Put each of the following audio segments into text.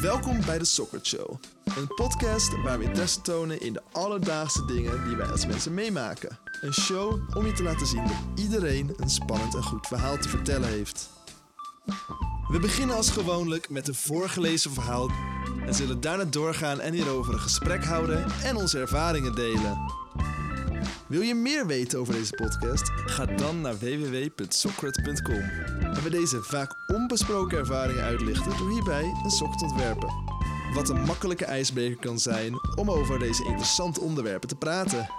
Welkom bij de Soccer Show. Een podcast waar we interesse tonen in de alledaagse dingen die wij als mensen meemaken. Een show om je te laten zien dat iedereen een spannend en goed verhaal te vertellen heeft. We beginnen als gewoonlijk met een voorgelezen verhaal en zullen daarna doorgaan en hierover een gesprek houden en onze ervaringen delen. Wil je meer weten over deze podcast? Ga dan naar www.socrat.com. En we deze vaak onbesproken ervaringen uitlichten door hierbij een sok te ontwerpen. Wat een makkelijke ijsbreker kan zijn om over deze interessante onderwerpen te praten.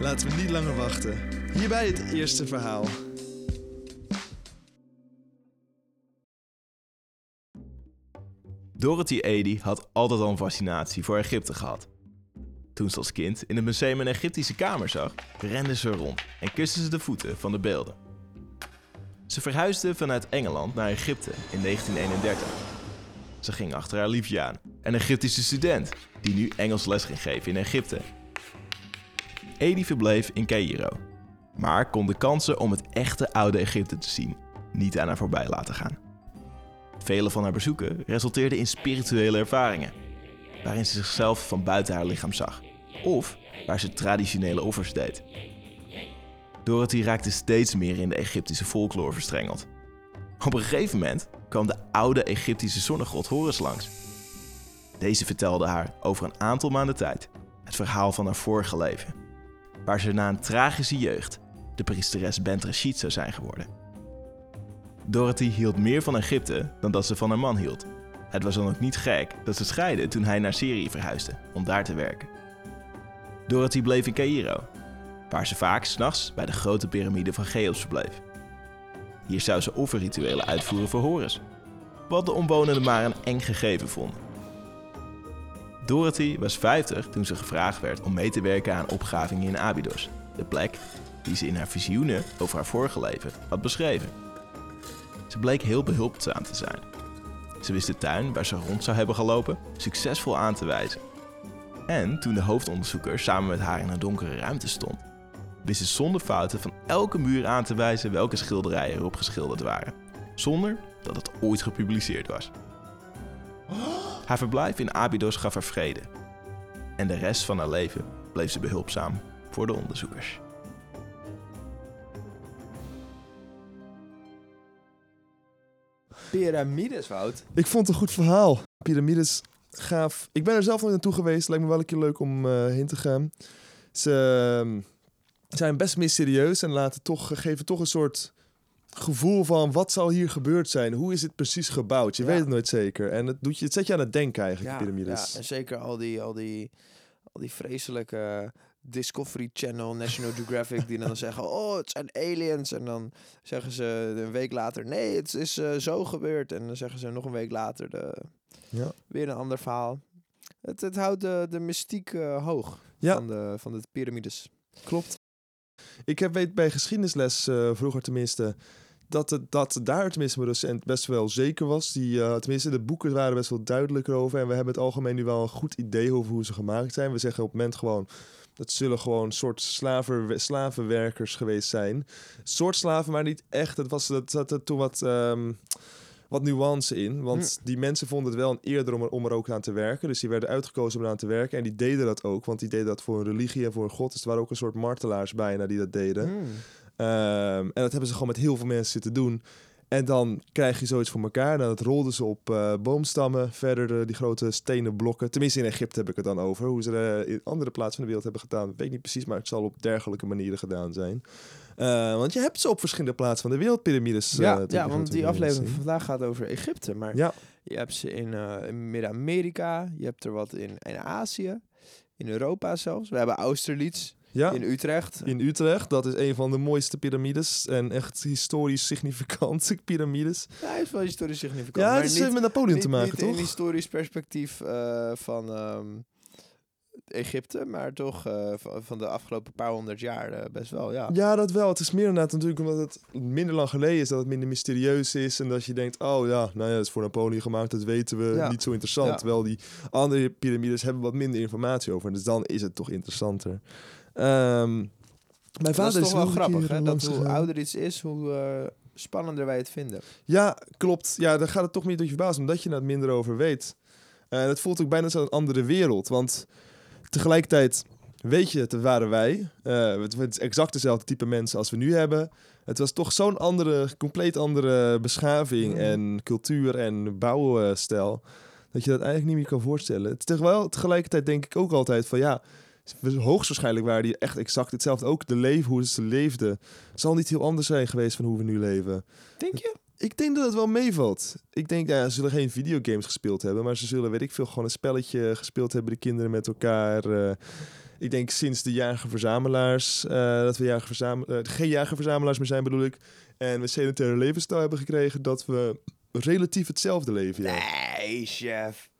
Laten we niet langer wachten. Hierbij het eerste verhaal. Dorothy Eddy had altijd al een fascinatie voor Egypte gehad. Toen ze als kind in het museum een Egyptische kamer zag, rende ze rond en kuste ze de voeten van de beelden. Ze verhuisde vanuit Engeland naar Egypte in 1931. Ze ging achter haar liefje aan, een Egyptische student die nu Engels les ging geven in Egypte. Eddy verbleef in Cairo, maar kon de kansen om het echte oude Egypte te zien niet aan haar voorbij laten gaan. Vele van haar bezoeken resulteerden in spirituele ervaringen, waarin ze zichzelf van buiten haar lichaam zag, of waar ze traditionele offers deed. Dorothy raakte steeds meer in de Egyptische folklore verstrengeld. Op een gegeven moment kwam de oude Egyptische zonnegod Horus langs. Deze vertelde haar over een aantal maanden tijd het verhaal van haar vorige leven, waar ze na een tragische jeugd de priesteres Bent Rashid zou zijn geworden. Dorothy hield meer van Egypte dan dat ze van haar man hield. Het was dan ook niet gek dat ze scheidden toen hij naar Syrië verhuisde om daar te werken. Dorothy bleef in Cairo, waar ze vaak s'nachts bij de grote piramide van Cheops verbleef. Hier zou ze offerrituelen uitvoeren voor Horus, wat de omwonenden maar een eng gegeven vonden. Dorothy was 50 toen ze gevraagd werd om mee te werken aan opgravingen in Abydos, de plek die ze in haar visioenen over haar vorige leven had beschreven. Ze bleek heel behulpzaam te zijn. Ze wist de tuin waar ze rond zou hebben gelopen succesvol aan te wijzen. En toen de hoofdonderzoeker samen met haar in een donkere ruimte stond, wist ze zonder fouten van elke muur aan te wijzen welke schilderijen erop geschilderd waren, zonder dat het ooit gepubliceerd was. Haar verblijf in Abydos gaf haar vrede. En de rest van haar leven bleef ze behulpzaam voor de onderzoekers. Pyramides, Wout. Ik vond het een goed verhaal. Pyramides, gaaf. Ik ben er zelf nog naartoe geweest. Lijkt me wel een keer leuk om eh, heen te gaan. Ze ehm, zijn best mysterieus en laten toch, geven toch een soort gevoel van wat zal hier gebeurd zijn? Hoe is het precies gebouwd? Je Ja. weet het nooit zeker. En het, doet je, het zet je aan het denken eigenlijk, Ja, pyramides. ja, en zeker al die, al die, al die vreselijke Discovery Channel, National Geographic, die dan zeggen, oh, het zijn aliens. En dan zeggen ze een week later, nee, het is eh, zo gebeurd. En dan zeggen ze nog een week later de, Ja. weer een ander verhaal. Het, het houdt de, de mystiek eh, hoog Ja. van, de, van de piramides. Klopt. Ik heb weet bij geschiedenisles, eh, vroeger tenminste, dat het dat daar tenminste mijn docent best wel zeker was. Die, tenminste, de boeken waren best wel duidelijker over. En we hebben het algemeen nu wel een goed idee over hoe ze gemaakt zijn. We zeggen op het moment gewoon, dat zullen gewoon soort slaver, slavenwerkers geweest zijn. Soort slaven, maar niet echt. Het was, dat zat er toen wat... ehm, wat nuance in. Want die mensen vonden het wel een eerder om er, om er ook aan te werken. Dus die werden uitgekozen om eraan te werken. En die deden dat ook. Want die deden dat voor een religie en voor een god. Dus er waren ook een soort martelaars bijna die dat deden. Hmm. Ehm, en dat hebben ze gewoon met heel veel mensen zitten doen. En dan krijg je zoiets voor elkaar. Nou, dat rolden ze op eh, boomstammen. Verder de, die grote stenen blokken. Tenminste, in Egypte heb ik het dan over. Hoe ze het in andere plaatsen van de wereld hebben gedaan, weet ik niet precies. Maar het zal op dergelijke manieren gedaan zijn. Eh, want je hebt ze op verschillende plaatsen van de wereld, piramides. eh, Ja, ja, want die aflevering van vandaag gaat over Egypte. Maar Ja, Je hebt ze in, eh, in Midden-Amerika, je hebt er wat in, in Azië, in Europa zelfs. We hebben Austerlitz ja. in Utrecht. In Utrecht, dat is een van de mooiste piramides. En echt historisch significante piramides. Ja, hij is wel historisch significant. Ja, het is niet, met Napoleon niet, te maken, niet toch? in historisch perspectief eh, van ehm, Egypte, maar toch eh, van, de afgelopen paar honderd jaar eh, best wel, ja. Ja, dat wel. Het is meer inderdaad natuurlijk omdat het minder lang geleden is, dat het minder mysterieus is. En dat je denkt, oh ja, nou ja, dat is voor Napoleon gemaakt, dat weten we. Ja. Niet zo interessant. Ja. Terwijl die andere piramides hebben wat minder informatie over. Dus dan is het toch interessanter. Ehm, mijn Dat vader is toch wel grappig, hè? Dat hoe ouder iets is, hoe eh, spannender wij het vinden. Ja, klopt. Ja, dan gaat het toch meer door je verbazen, omdat je er minder over weet. En het voelt ook bijna als een andere wereld. Want tegelijkertijd weet je, het waren wij. Eh, het het is exact dezelfde type mensen als we nu hebben. Het was toch zo'n andere, compleet andere beschaving Mm. en cultuur en bouwstijl. Dat je dat eigenlijk niet meer kan voorstellen. Het is terwijl tegelijkertijd denk ik ook altijd van ja, hoogstwaarschijnlijk waren die echt exact hetzelfde. Ook de leven, hoe ze leefden, zal niet heel anders zijn geweest van hoe we nu leven. Denk je? Ik denk dat het wel meevalt. Ik denk, ja, ze zullen geen videogames gespeeld hebben, maar ze zullen, weet ik veel, gewoon een spelletje gespeeld hebben, de kinderen met elkaar. eh. ik denk sinds de jager-verzamelaars, eh, dat we jager eh, geen jager-verzamelaars meer zijn, bedoel ik. En we sedentaire levensstijl hebben gekregen, dat we relatief hetzelfde leven. Ja. Nee, chef.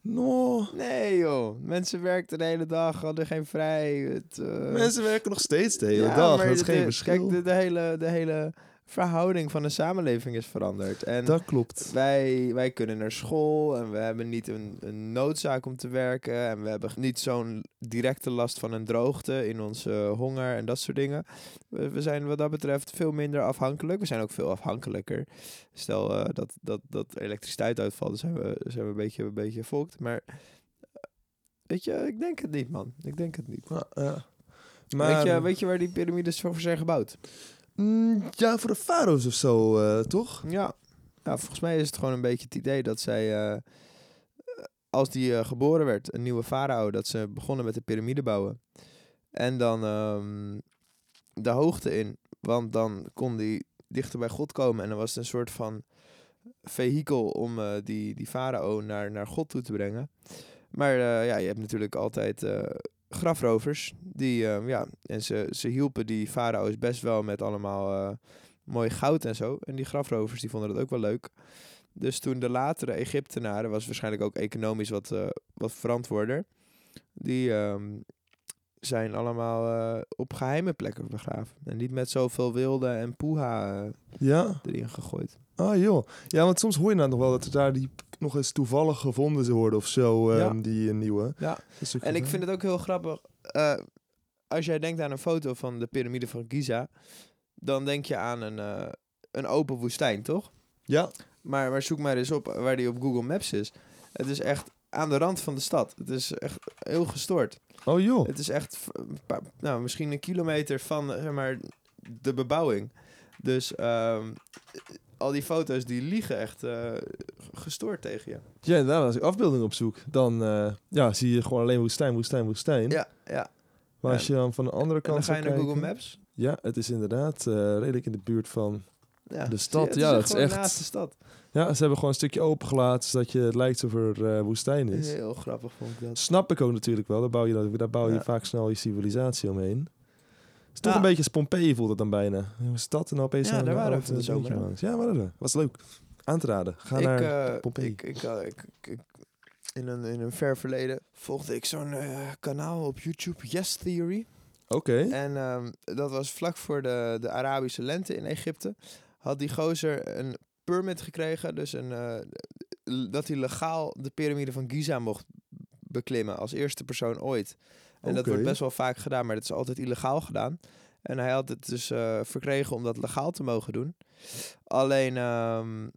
No, Nee, joh. Mensen werkten de hele dag, hadden geen vrij. Het, mensen werken nog steeds de hele ja, dag. Dat is geen de- verschil. Kijk, de, de, hele, de hele verhouding van de samenleving is veranderd. En dat klopt. wij, wij kunnen naar school en we hebben niet een, een noodzaak om te werken. En we hebben niet zo'n directe last van een droogte in onze honger en dat soort dingen. We, we zijn wat dat betreft veel minder afhankelijk. We zijn ook veel afhankelijker. Stel eh, dat, dat, dat elektriciteit uitvalt, dan zijn we, zijn we een beetje, een beetje fokt. Maar eh, weet je, ik denk het niet, man. Ik denk het niet. Ja, ja. Maar, weet, je, weet je waar die piramides voor zijn gebouwd? Mm, ja, voor de farao's of zo, eh, toch? Ja. ja, volgens mij is het gewoon een beetje het idee dat zij, eh, als die eh, geboren werd, een nieuwe farao, dat ze begonnen met de piramide bouwen. En dan ehm, de hoogte in, want dan kon die dichter bij God komen. En dan was het een soort van vehikel om die, die farao naar, naar God toe te brengen. Maar ja, je hebt natuurlijk altijd grafrovers. Die, eh, ja, en ze, ze hielpen die farao's best wel met allemaal eh, mooi goud en zo. En die grafrovers die vonden dat ook wel leuk. Dus toen de latere Egyptenaren, was waarschijnlijk ook economisch wat, eh, wat verantwoorder. Die ehm, zijn allemaal eh, op geheime plekken begraven. En niet met zoveel wilde en poeha eh, Ja. erin gegooid. Ah joh. Ja, want soms hoor je nou nog wel dat er daar die nog eens toevallig gevonden worden of zo, Ja. ehm, die eh, nieuwe. Ja. En ik vind het ook heel grappig. eh, als jij denkt aan een foto van de piramide van Giza, dan denk je aan een, eh, een open woestijn, toch? Ja, Maar, maar zoek maar eens op waar die op Google Maps is. Het is echt aan de rand van de stad. Het is echt heel gestoord. oh joh. Het is echt paar- nou, misschien een kilometer van zeg maar, de bebouwing. Dus ehm, al die foto's die liegen echt eh, gestoord tegen je. Ja, inderdaad, als ik afbeeldingen opzoek, dan eh, ja, zie je gewoon alleen woestijn, woestijn, woestijn. Ja, ja. Maar als je dan van de andere En kant dan ga je naar Google Maps. Ja, het is inderdaad eh, redelijk in de buurt van... Ja, De stad, het ja, dat is echt- naast de stad. Ja, ze hebben gewoon een stukje opengelaten, zodat je, het lijkt alsof er eh, woestijn is. Heel grappig vond ik dat. Snap ik ook natuurlijk wel. Daar bouw je, daar bouw je Ja. vaak snel je civilisatie omheen. Het is toch Ja. een beetje Pompeii voelt het dan bijna. Een stad en opeens Ja, daar waren we oud, van de zomer. Ja, waren we. Was leuk. Aan te raden. Ga ik, naar Pompeii. ik, ik, ik, in, een, in een ver verleden volgde ik zo'n kanaal op YouTube, Yes Theory. Oké. En ehm, dat was vlak voor de, de Arabische lente in Egypte. Had die gozer een permit gekregen, dus een, eh, dat hij legaal de piramide van Giza mocht beklimmen als eerste persoon ooit. En dat wordt best wel vaak gedaan, maar dat is altijd illegaal gedaan. En hij had het dus eh, verkregen om dat legaal te mogen doen. Alleen, ehm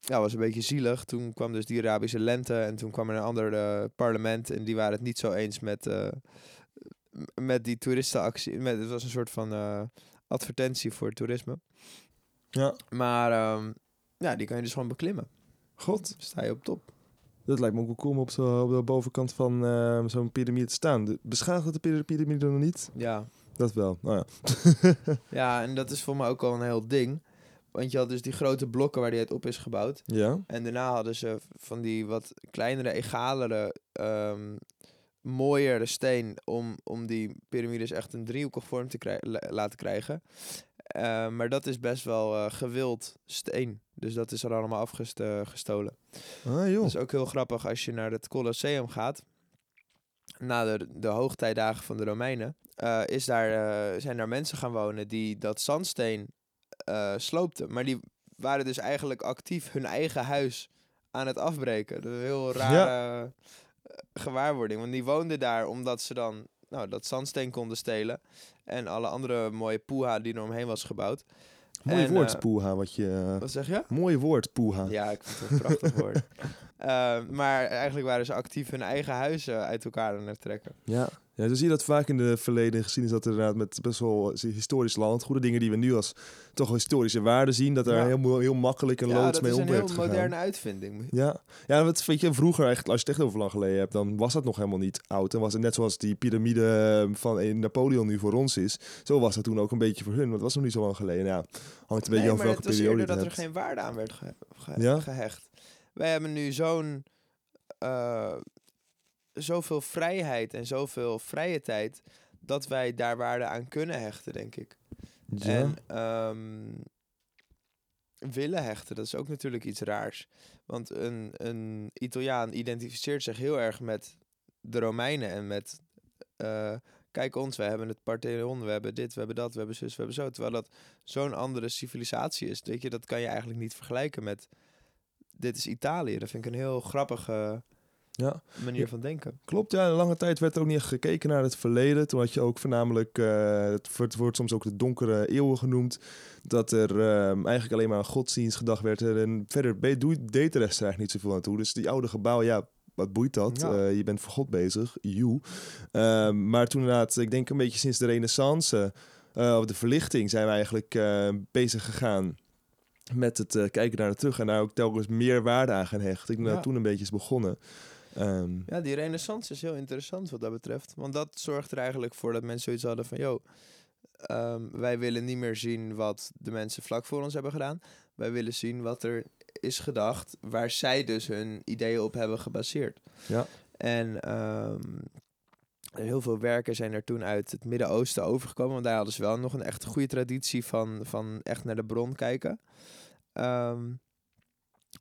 ja, was een beetje zielig. Toen kwam dus die Arabische lente en toen kwam er een ander eh, parlement en die waren het niet zo eens met, met die toeristenactie. Met, het was een soort van advertentie voor toerisme. Ja. Maar ehm, ja, die kan je dus gewoon beklimmen. God, Sta je op top. dat lijkt me ook wel cool om op, zo, op de bovenkant van eh, zo'n piramide te staan. Beschadigt het de pir- piramide nog niet? Ja. Dat wel. Nou ja. ja, en dat is voor mij ook al een heel ding. Want je had dus die grote blokken waar die uit op is gebouwd. Ja. En daarna hadden ze van die wat kleinere, egalere, ehm mooiere steen om, om die piramides echt een driehoekig vorm te krij- laten krijgen. Eh, maar dat is best wel eh, gewild steen. Dus dat is er allemaal afgestolen. Ah joh. Dat is ook heel grappig als je naar het Colosseum gaat. Na de, de hoogtijdagen van de Romeinen. eh, is daar, eh, zijn daar mensen gaan wonen die dat zandsteen eh, sloopten. Maar die waren dus eigenlijk actief hun eigen huis aan het afbreken. Dat is een heel rare eh, gewaarwording. Want die woonden daar omdat ze dan nou, dat zandsteen konden stelen. En alle andere mooie poeha die er omheen was gebouwd. Mooi en, woord, eh, poeha, wat je... Wat zeg je? Mooi woord, poeha. Ja, ik vind het een prachtig woord. Eh, maar eigenlijk waren ze actief hun eigen huizen uit elkaar aan het trekken. Ja. Ja, zo zie je dat vaak in de verleden gezien is dat er inderdaad met best wel historisch landgoede, dingen die we nu als toch historische waarde zien, dat er Ja. heel, heel makkelijk en ja, loods dat mee is om een werd heel gegaan. moderne uitvinding. Ja, ja wat weet je, vroeger eigenlijk, als je het echt over lang geleden hebt, dan was dat nog helemaal niet oud. Dan was het net zoals die piramide eh, van in Napoleon nu voor ons is. Zo was dat toen ook een beetje voor hun, want het was nog niet zo lang geleden. Ja, hangt een beetje Nee, maar welke het was periode eerder je dat het er geen waarde aan werd ge- ge- Ja? gehecht. Wij hebben nu zo'n eh, zoveel vrijheid en zoveel vrije tijd dat wij daar waarde aan kunnen hechten, denk ik. Ja. En ehm, willen hechten, dat is ook natuurlijk iets raars. Want een, een Italiaan identificeert zich heel erg met de Romeinen en met... eh, kijk ons, we hebben het Parthenon, we hebben dit, we hebben dat, we hebben zus, we hebben zo. Terwijl dat zo'n andere civilisatie is. Weet je, dat kan je eigenlijk niet vergelijken met... Dit is Italië. Dat vind ik een heel grappige ja. manier Ja. van denken. Klopt, ja. Een lange tijd werd er ook niet echt gekeken naar het verleden. Toen had je ook voornamelijk, eh, het wordt, soms ook de donkere eeuwen genoemd, dat er ehm, eigenlijk alleen maar aan godsdienst gedacht werd. En verder deed de rest er eigenlijk niet zoveel aan toe. Dus die oude gebouwen, ja, wat boeit dat? Ja. Eh, je bent voor God bezig, you. Ehm, maar toen inderdaad, ik denk een beetje sinds de renaissance, eh, of de verlichting, zijn we eigenlijk bezig gegaan met het eh, kijken naar de terug en daar ook telkens meer waarde aan gaan hechten. Ik dat Ja. toen een beetje is begonnen. Ehm, Ja, die renaissance is heel interessant wat dat betreft. Want dat zorgt er eigenlijk voor dat mensen zoiets hadden van... Yo, ehm, wij willen niet meer zien wat de mensen vlak voor ons hebben gedaan. Wij willen zien wat er is gedacht... waar zij dus hun ideeën op hebben gebaseerd. Ja. En ehm, heel veel werken zijn er toen uit het Midden-Oosten overgekomen. Want daar hadden ze wel nog een echt goede traditie van, van echt naar de bron kijken. Ehm,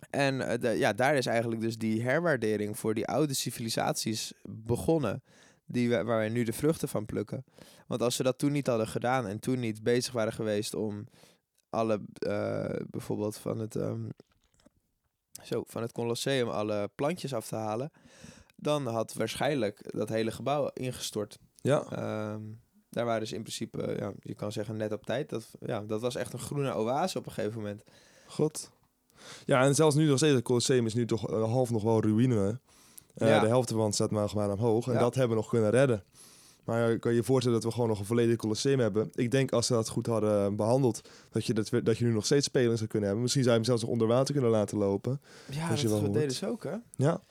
en eh, de- ja, daar is eigenlijk dus die herwaardering voor die oude civilisaties begonnen. Die we, waar wij nu de vruchten van plukken. Want als ze dat toen niet hadden gedaan en toen niet bezig waren geweest om alle, eh, bijvoorbeeld van het, ehm, zo, van het Colosseum alle plantjes af te halen, dan had waarschijnlijk dat hele gebouw ingestort. ja. Ehm, daar waren ze in principe, ja, je kan zeggen net op tijd. Dat, ja, dat was echt een groene oase op een gegeven moment. God. Ja, en zelfs nu nog steeds, het Colosseum is nu toch eh, half nog wel ruïne. Eh, Ja. De helft ervan staat maar, maar omhoog. En Ja. dat hebben we nog kunnen redden. Maar je kan je voorstellen dat we gewoon nog een volledig Colosseum hebben. Ik denk als ze dat goed hadden behandeld, dat je, dat, dat je nu nog steeds spelers zou kunnen hebben. Misschien zou je hem zelfs nog onder water kunnen laten lopen. Ja, Als je dat wel deden ze ook, hè? Ja,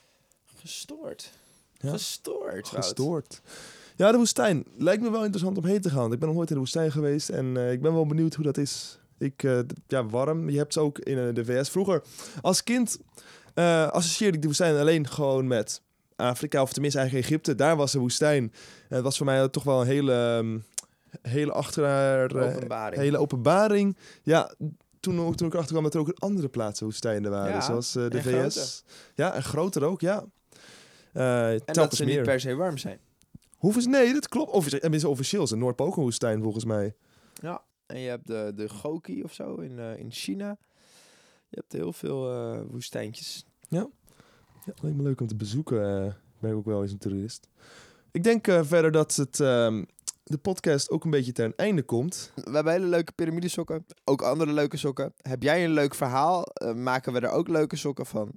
Gestoord. Ja. Gestoord, gestoord. Ja, de woestijn. Lijkt me wel interessant om heen te gaan. Ik ben nog nooit in de woestijn geweest en eh, ik ben wel benieuwd hoe dat is. Ik, eh, ja, warm. Je hebt ze ook in eh, de VS. Vroeger, als kind, eh, associeerde ik de woestijn alleen gewoon met Afrika, of tenminste eigenlijk Egypte. Daar was de woestijn. En het was voor mij toch wel een hele, ehm, hele achter, Openbaring. hele openbaring. Ja, toen, ook, toen ik erachter kwam dat er ook andere plaatsen woestijnen waren. Ja, zoals de VS. Ja, en groter ook, ja. En dat ze meer. niet per se warm zijn. Hoeveel? Nee, dat klopt. Offici- Tenminste, officieel is een woestijn volgens mij. Ja. En je hebt de, de Goki of zo in, eh, in China. Je hebt heel veel eh, woestijntjes. Ja, lijkt me leuk om te bezoeken. Ik ben ook wel eens een toerist. Ik denk verder dat het, ehm, de podcast ook een beetje ten einde komt. We hebben hele leuke piramidesokken. Ook andere leuke sokken. Heb jij een leuk verhaal? maken we er ook leuke sokken van.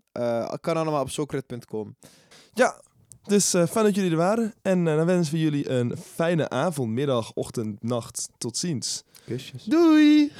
Kan allemaal op sokret.com. Ja, dus eh, fijn dat jullie er waren. En dan wensen we jullie een fijne avond, middag, ochtend, nacht. Tot ziens. Kusjes. Doei!